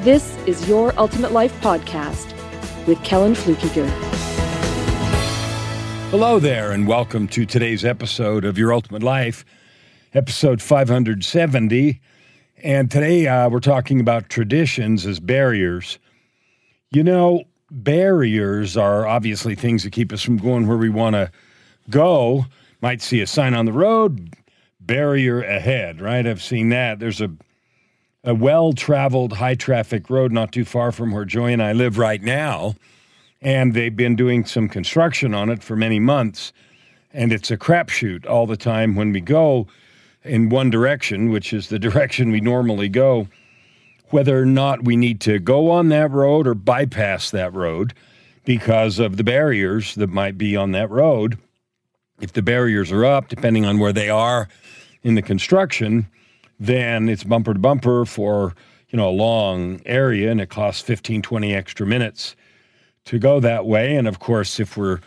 this is Your Ultimate Life Podcast with Kellan Fluckiger. Hello there, and welcome to today's episode of Your Ultimate Life, episode 570. And today uh, we're talking about traditions as barriers. You know, barriers are obviously things that keep us from going where we want to go. Might see a sign on the road, barrier ahead, right? I've seen that. There's a a well traveled, high traffic road not too far from where Joy and I live right now. And they've been doing some construction on it for many months. And it's a crapshoot all the time when we go in one direction, which is the direction we normally go, whether or not we need to go on that road or bypass that road because of the barriers that might be on that road. If the barriers are up, depending on where they are in the construction, then it's bumper to bumper for you know a long area and it costs 15 20 extra minutes to go that way. And of course if we're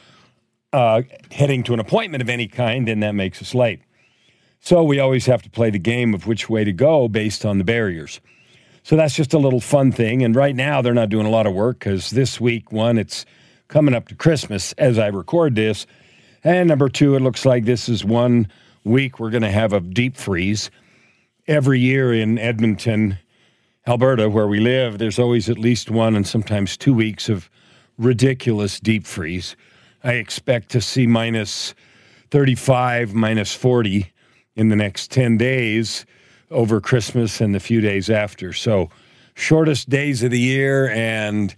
uh, heading to an appointment of any kind then that makes us late. So we always have to play the game of which way to go based on the barriers. So that's just a little fun thing. And right now they're not doing a lot of work because this week one it's coming up to christmas as i record this. And number two it looks like this is one week we're going to have a deep freeze every year in Edmonton, Alberta, where we live, there's always at least one and sometimes two weeks of ridiculous deep freeze. I expect to see minus 35, minus 40 in the next 10 days over Christmas and the few days after. So, shortest days of the year and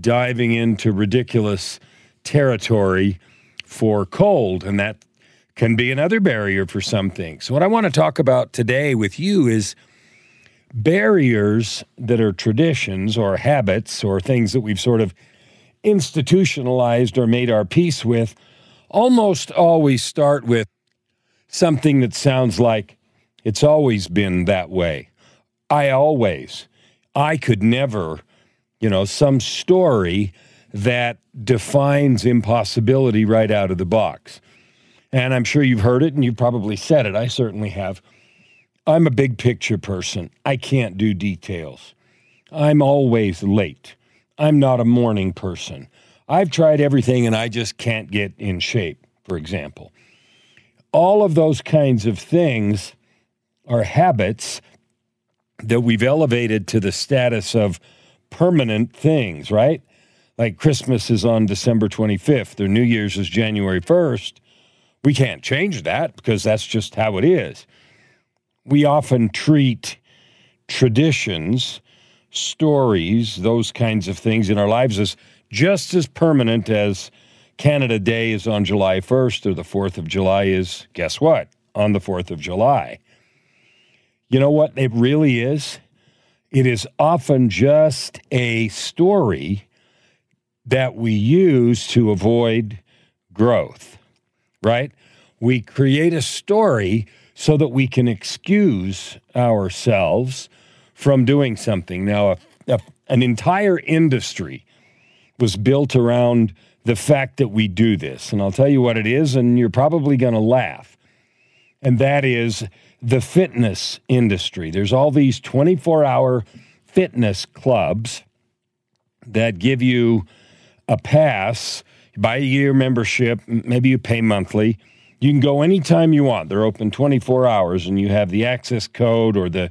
diving into ridiculous territory for cold. And that can be another barrier for some things. What I want to talk about today with you is barriers that are traditions or habits or things that we've sort of institutionalized or made our peace with almost always start with something that sounds like it's always been that way. I always, I could never, you know, some story that defines impossibility right out of the box and I'm sure you've heard it and you've probably said it. I certainly have. I'm a big picture person. I can't do details. I'm always late. I'm not a morning person. I've tried everything and I just can't get in shape, for example. All of those kinds of things are habits that we've elevated to the status of permanent things, right? Like Christmas is on December 25th or New Year's is January 1st. We can't change that because that's just how it is. We often treat traditions, stories, those kinds of things in our lives as just as permanent as Canada Day is on July 1st or the 4th of July is, guess what, on the 4th of July. You know what it really is? It is often just a story that we use to avoid growth right? We create a story so that we can excuse ourselves from doing something. Now, a, a, an entire industry was built around the fact that we do this. And I'll tell you what it is, and you're probably going to laugh. And that is the fitness industry. There's all these 24 hour fitness clubs that give you a pass buy a year membership, maybe you pay monthly. You can go anytime you want. They're open 24 hours, and you have the access code or the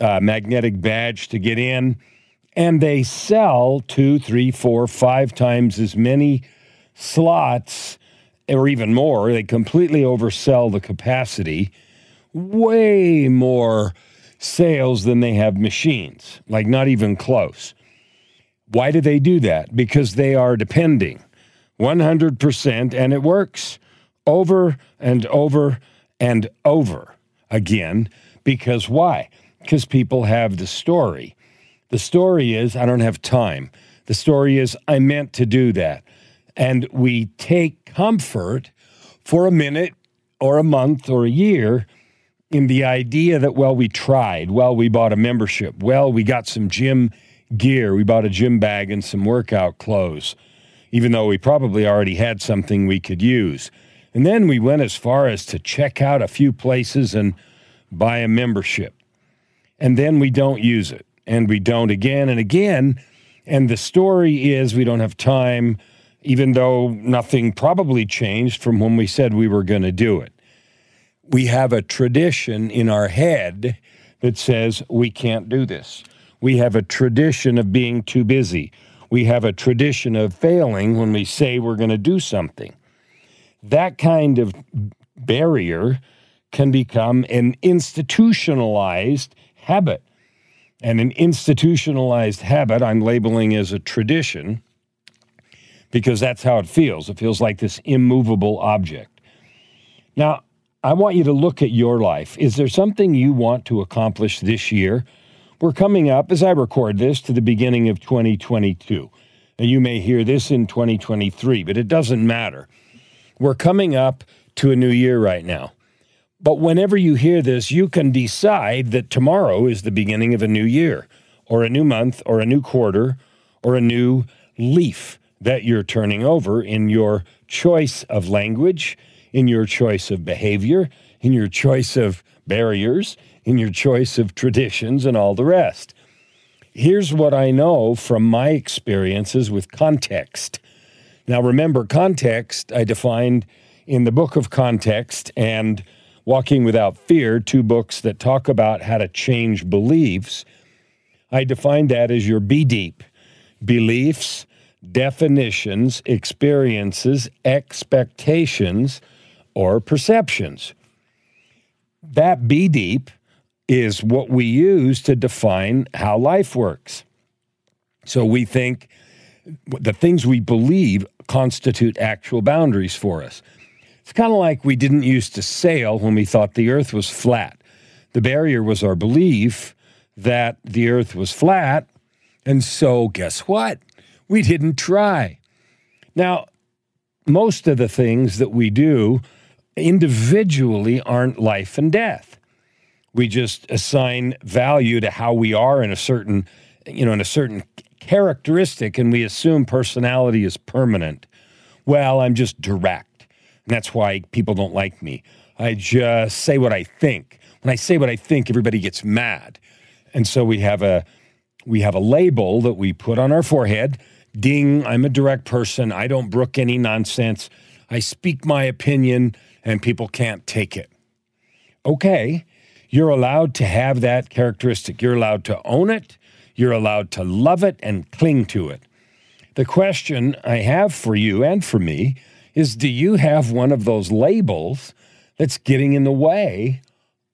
uh, magnetic badge to get in. And they sell two, three, four, five times as many slots, or even more. They completely oversell the capacity, way more sales than they have machines, like not even close. Why do they do that? Because they are depending 100%, and it works over and over and over again. Because why? Because people have the story. The story is, I don't have time. The story is, I meant to do that. And we take comfort for a minute or a month or a year in the idea that, well, we tried, well, we bought a membership, well, we got some gym gear, we bought a gym bag and some workout clothes, even though we probably already had something we could use. And then we went as far as to check out a few places and buy a membership. And then we don't use it, and we don't again and again. And the story is we don't have time, even though nothing probably changed from when we said we were going to do it we have a tradition in our head that says we can't do this. We have a tradition of being too busy. We have a tradition of failing when we say we're going to do something. That kind of barrier can become an institutionalized habit. And an institutionalized habit, I'm labeling as a tradition because that's how it feels. It feels like this immovable object. Now, I want you to look at your life. Is there something you want to accomplish this year? We're coming up, as I record this, to the beginning of 2022. And you may hear this in 2023, but it doesn't matter. We're coming up to a new year right now. But whenever you hear this, you can decide that tomorrow is the beginning of a new year, or a new month, or a new quarter, or a new leaf that you're turning over in your choice of language in your choice of behavior, in your choice of barriers, in your choice of traditions, and all the rest. Here's what I know from my experiences with context. Now, remember, context I defined in the book of Context and Walking Without Fear, two books that talk about how to change beliefs. I defined that as your BDEEP beliefs, definitions, experiences, expectations, or perceptions. That BDEEP is what we use to define how life works. So we think the things we believe constitute actual boundaries for us. It's kind of like we didn't used to sail when we thought the earth was flat. The barrier was our belief that the earth was flat. And so, guess what? We didn't try. Now, most of the things that we do individually aren't life and death. We just assign value to how we are in a certain, you know, in a certain characteristic, and we assume personality is permanent. Well, I'm just direct. And that's why people don't like me. I just say what I think. When I say what I think, everybody gets mad. And so we have a we have a label that we put on our forehead. Ding, I'm a direct person. I don't brook any nonsense. I speak my opinion and people can't take it. Okay, you're allowed to have that characteristic. You're allowed to own it. You're allowed to love it and cling to it. The question I have for you and for me is do you have one of those labels that's getting in the way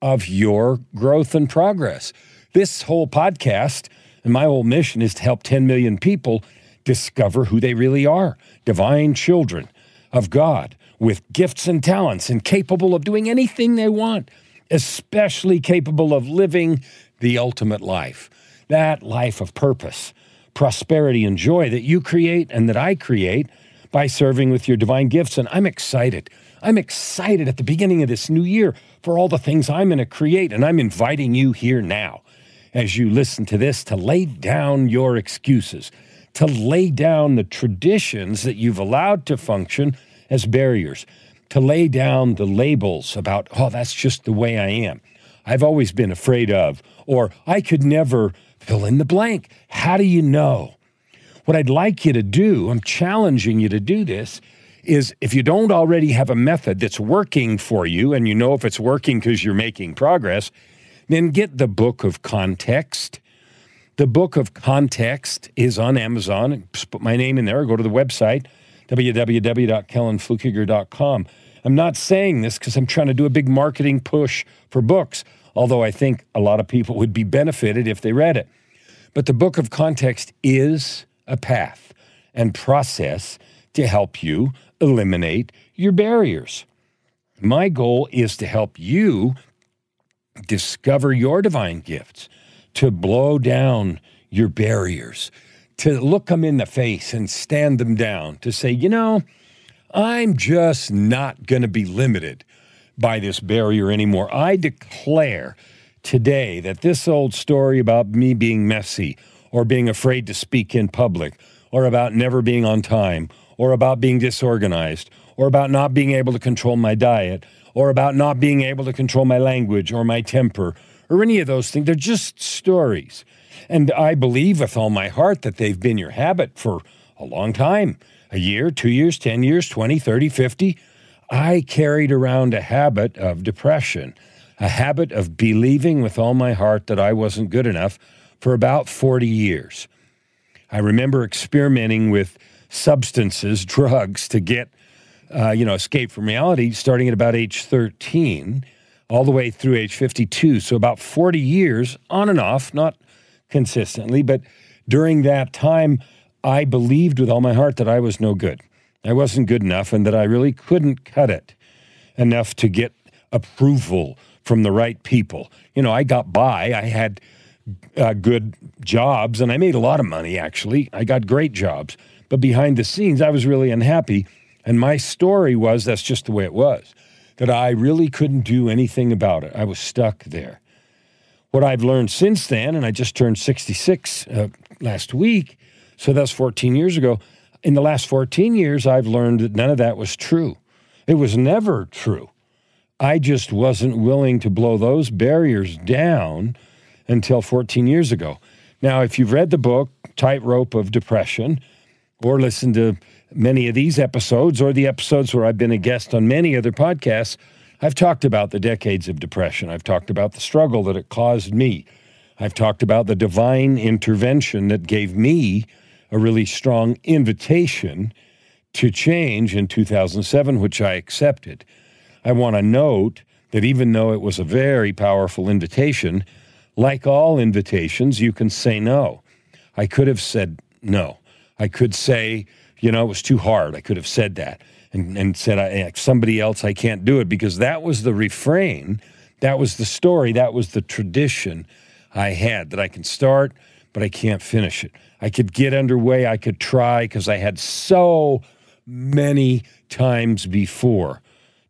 of your growth and progress? This whole podcast and my whole mission is to help 10 million people discover who they really are divine children of God with gifts and talents and capable of doing anything they want, especially capable of living the ultimate life that life of purpose, prosperity, and joy that you create and that I create by serving with your divine gifts. And I'm excited. I'm excited at the beginning of this new year for all the things I'm going to create. And I'm inviting you here now, as you listen to this, to lay down your excuses, to lay down the traditions that you've allowed to function as barriers, to lay down the labels about, oh, that's just the way I am. I've always been afraid of, or I could never fill in the blank. How do you know? What I'd like you to do, I'm challenging you to do this, is if you don't already have a method that's working for you, and you know if it's working because you're making progress, then get the book of context. The book of context is on Amazon. Just put my name in there, go to the website www.kellanfluckiger.com. I'm not saying this because I'm trying to do a big marketing push for books, although I think a lot of people would be benefited if they read it. But the book of context is a path and process to help you eliminate your barriers. My goal is to help you discover your divine gifts, to blow down your barriers, to look them in the face and stand them down, to say, you know, I'm just not going to be limited by this barrier anymore. I declare today that this old story about me being messy or being afraid to speak in public or about never being on time or about being disorganized or about not being able to control my diet or about not being able to control my language or my temper or any of those things. They're just stories. And I believe with all my heart that they've been your habit for a long time a year, two years, 10 years, 20, 30, 50. I carried around a habit of depression, a habit of believing with all my heart that I wasn't good enough for about 40 years. I remember experimenting with substances, drugs, to get, uh, you know, escape from reality, starting at about age 13, all the way through age 52. So about 40 years, on and off, not consistently, but during that time, I believed with all my heart that I was no good. I wasn't good enough and that I really couldn't cut it enough to get approval from the right people. You know, I got by. I had uh, good jobs and I made a lot of money, actually. I got great jobs. But behind the scenes, I was really unhappy. And my story was that's just the way it was, that I really couldn't do anything about it. I was stuck there. What I've learned since then, and I just turned 66 uh, last week, so that's 14 years ago. In the last 14 years, I've learned that none of that was true. It was never true. I just wasn't willing to blow those barriers down until 14 years ago. Now, if you've read the book, Tightrope of Depression, or listened to many of these episodes or the episodes where I've been a guest on many other podcasts, I've talked about the decades of depression. I've talked about the struggle that it caused me. I've talked about the divine intervention that gave me a really strong invitation to change in 2007, which I accepted. I want to note that even though it was a very powerful invitation, like all invitations, you can say no. I could have said no. I could say, you know, it was too hard. I could have said that and, and said, I, somebody else, I can't do it because that was the refrain. That was the story. That was the tradition I had that I can start, but I can't finish it. I could get underway. I could try because I had so many times before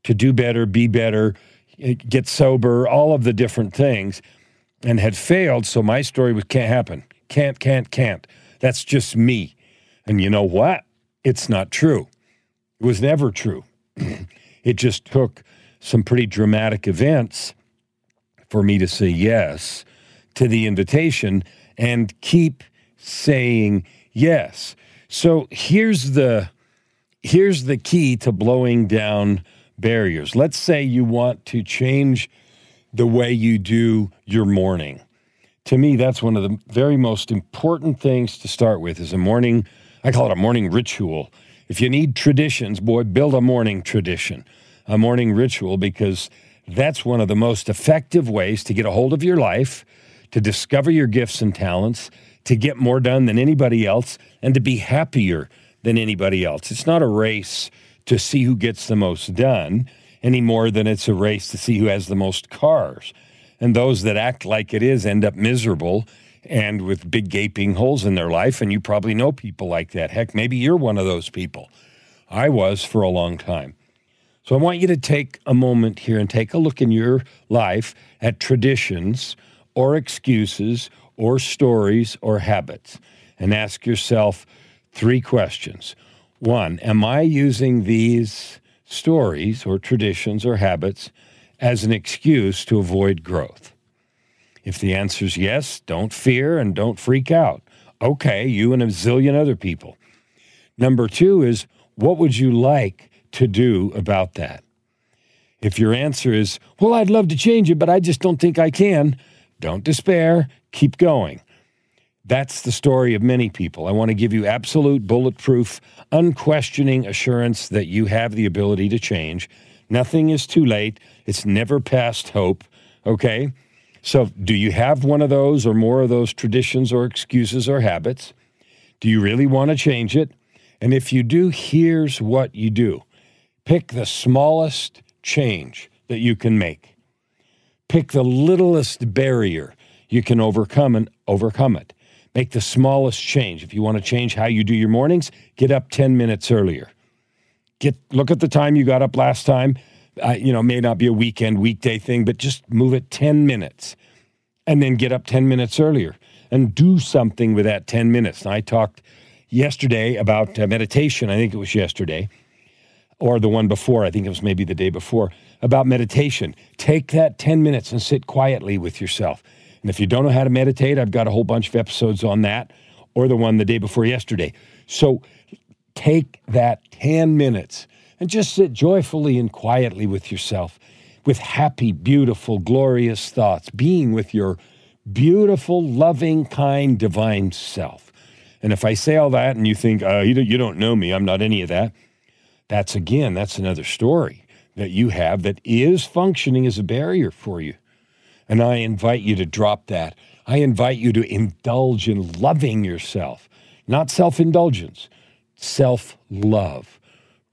to do better, be better, eh, get sober, all of the different things, and had failed. So my story was can't happen. Can't, can't, can't. That's just me. And you know what? It's not true. Was never true. it just took some pretty dramatic events for me to say yes to the invitation and keep saying yes. So here's the here's the key to blowing down barriers. Let's say you want to change the way you do your morning. To me, that's one of the very most important things to start with is a morning I call it a morning ritual. If you need traditions, boy, build a morning tradition, a morning ritual, because that's one of the most effective ways to get a hold of your life, to discover your gifts and talents, to get more done than anybody else, and to be happier than anybody else. It's not a race to see who gets the most done any more than it's a race to see who has the most cars. And those that act like it is end up miserable and with big gaping holes in their life. And you probably know people like that. Heck, maybe you're one of those people. I was for a long time. So I want you to take a moment here and take a look in your life at traditions or excuses or stories or habits and ask yourself three questions. One, am I using these stories or traditions or habits as an excuse to avoid growth? If the answer is yes, don't fear and don't freak out. Okay, you and a zillion other people. Number two is what would you like to do about that? If your answer is, well, I'd love to change it, but I just don't think I can, don't despair, keep going. That's the story of many people. I want to give you absolute, bulletproof, unquestioning assurance that you have the ability to change. Nothing is too late. It's never past hope. Okay? So, do you have one of those or more of those traditions or excuses or habits? Do you really want to change it? And if you do, here's what you do pick the smallest change that you can make, pick the littlest barrier you can overcome and overcome it. Make the smallest change. If you want to change how you do your mornings, get up 10 minutes earlier. Get look at the time you got up last time. You know, may not be a weekend, weekday thing, but just move it 10 minutes and then get up 10 minutes earlier and do something with that 10 minutes. And I talked yesterday about uh, meditation. I think it was yesterday or the one before. I think it was maybe the day before about meditation. Take that 10 minutes and sit quietly with yourself. And if you don't know how to meditate, I've got a whole bunch of episodes on that or the one the day before yesterday. So take that 10 minutes and just sit joyfully and quietly with yourself with happy, beautiful, glorious thoughts, being with your beautiful, loving, kind, divine self. And if I say all that and you think, uh, you, don't, know me, I'm not any of that, that's again, that's another story that you have that is functioning as a barrier for you. And I invite you to drop that. I invite you to indulge in loving yourself, not self indulgence, self love.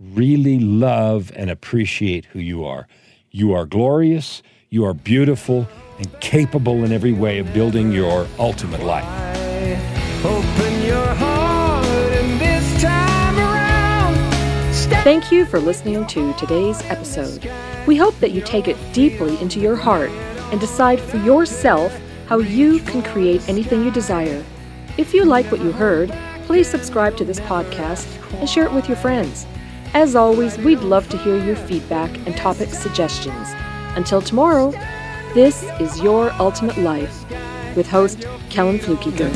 Really love and appreciate who you are. You are glorious, you are beautiful, and capable in every way of building your ultimate life. Thank you for listening to today's episode. We hope that you take it deeply into your heart and decide for yourself how you can create anything you desire. If you like what you heard, please subscribe to this podcast and share it with your friends. As always, we'd love to hear your feedback and topic suggestions. Until tomorrow, this is Your Ultimate Life with host Kellan Fluckiger.